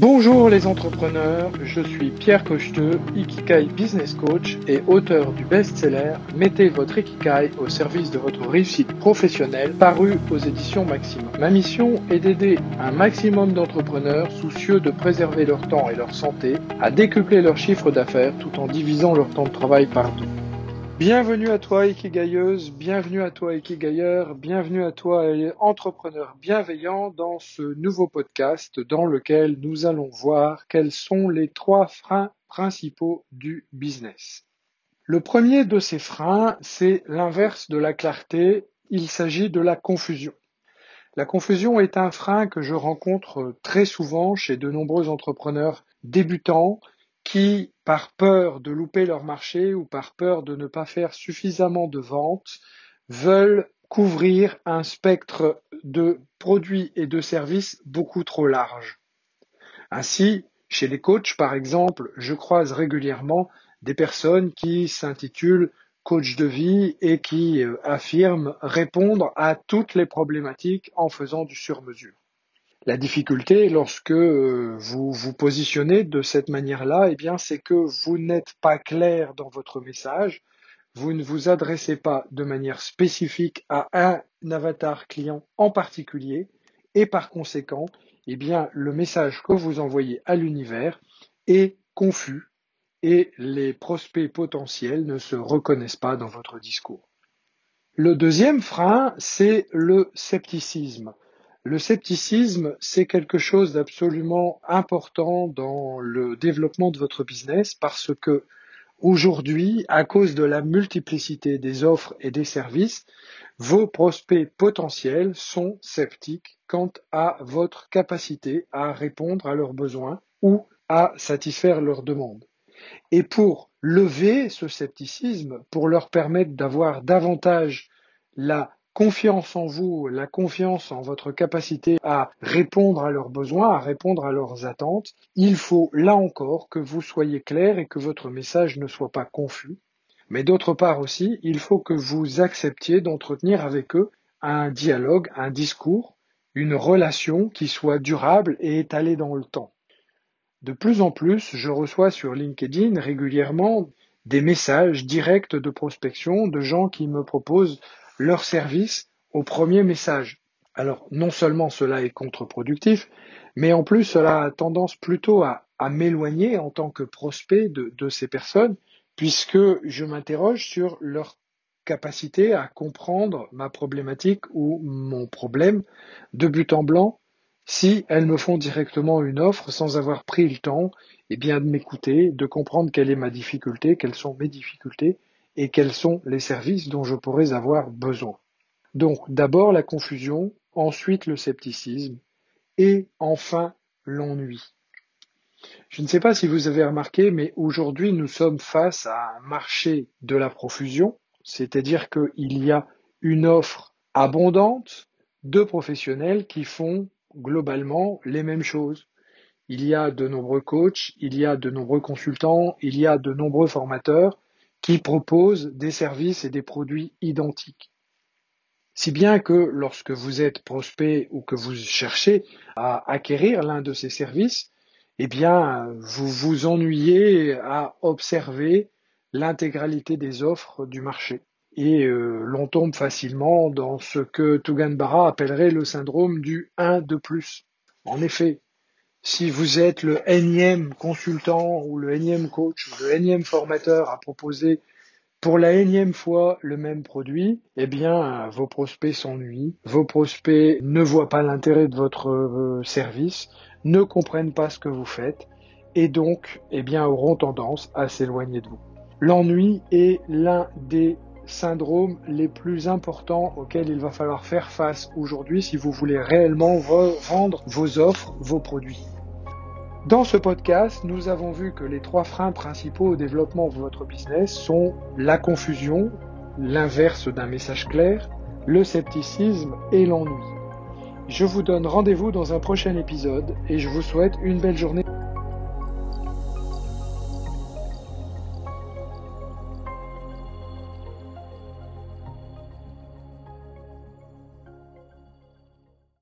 Bonjour les entrepreneurs, je suis Pierre Cocheteux, Ikikai Business Coach et auteur du best-seller Mettez votre Ikikai au service de votre réussite professionnelle paru aux éditions Maximum. Ma mission est d'aider un maximum d'entrepreneurs soucieux de préserver leur temps et leur santé à décupler leur chiffre d'affaires tout en divisant leur temps de travail par deux. Bienvenue à toi Ikigailleuse, bienvenue à toi Ikigailleur, bienvenue à toi entrepreneur bienveillant dans ce nouveau podcast dans lequel nous allons voir quels sont les trois freins principaux du business. Le premier de ces freins, c'est l'inverse de la clarté, il s'agit de la confusion. La confusion est un frein que je rencontre très souvent chez de nombreux entrepreneurs débutants qui, par peur de louper leur marché ou par peur de ne pas faire suffisamment de ventes, veulent couvrir un spectre de produits et de services beaucoup trop large. Ainsi, chez les coachs, par exemple, je croise régulièrement des personnes qui s'intitulent coach de vie et qui euh, affirment répondre à toutes les problématiques en faisant du sur-mesure. La difficulté, lorsque euh, vous vous positionnez de cette manière-là, eh bien, c'est que vous n'êtes pas clair dans votre message, vous ne vous adressez pas de manière spécifique à un avatar client en particulier, et par conséquent, eh bien, le message que vous envoyez à l'univers est confus et les prospects potentiels ne se reconnaissent pas dans votre discours. Le deuxième frein, c'est le scepticisme. Le scepticisme, c'est quelque chose d'absolument important dans le développement de votre business parce que aujourd'hui, à cause de la multiplicité des offres et des services, vos prospects potentiels sont sceptiques quant à votre capacité à répondre à leurs besoins ou à satisfaire leurs demandes. Et pour lever ce scepticisme, pour leur permettre d'avoir davantage la confiance en vous, la confiance en votre capacité à répondre à leurs besoins, à répondre à leurs attentes, il faut là encore que vous soyez clair et que votre message ne soit pas confus. Mais d'autre part aussi, il faut que vous acceptiez d'entretenir avec eux un dialogue, un discours, une relation qui soit durable et étalée dans le temps. De plus en plus, je reçois sur LinkedIn régulièrement des messages directs de prospection de gens qui me proposent leur service au premier message. Alors non seulement cela est contre-productif, mais en plus cela a tendance plutôt à, m'éloigner en tant que prospect de, ces personnes, puisque je m'interroge sur leur capacité à comprendre ma problématique ou mon problème de but en blanc si elles me font directement une offre sans avoir pris le temps eh bien, de m'écouter, de comprendre quelle est ma difficulté, quelles sont mes difficultés, et quels sont les services dont je pourrais avoir besoin. Donc d'abord la confusion, ensuite le scepticisme et enfin l'ennui. Je ne sais pas si vous avez remarqué, mais aujourd'hui nous sommes face à un marché de la profusion, c'est-à-dire qu'il y a une offre abondante de professionnels qui font globalement les mêmes choses. Il y a de nombreux coachs, il y a de nombreux consultants, il y a de nombreux formateurs, qui proposent des services et des produits identiques. Si bien que lorsque vous êtes prospect ou que vous cherchez à acquérir l'un de ces services, eh bien, vous vous ennuyez à observer l'intégralité des offres du marché. Et euh, l'on tombe facilement dans ce que Tuganbara appellerait le syndrome du 1 de plus. En effet, si vous êtes le énième consultant ou le énième coach ou le énième formateur à proposer pour la énième fois le même produit, eh bien, vos prospects s'ennuient, vos prospects ne voient pas l'intérêt de votre euh, service, ne comprennent pas ce que vous faites, et donc, eh bien, auront tendance à s'éloigner de vous. L'ennui est l'un des syndromes les plus importants auxquels il va falloir faire face aujourd'hui si vous voulez réellement vendre vos offres, vos produits. Dans ce podcast, nous avons vu que les trois freins principaux au développement de votre business sont la confusion, l'inverse d'un message clair, le scepticisme et l'ennui. Je vous donne rendez-vous dans un prochain épisode et je vous souhaite une belle journée.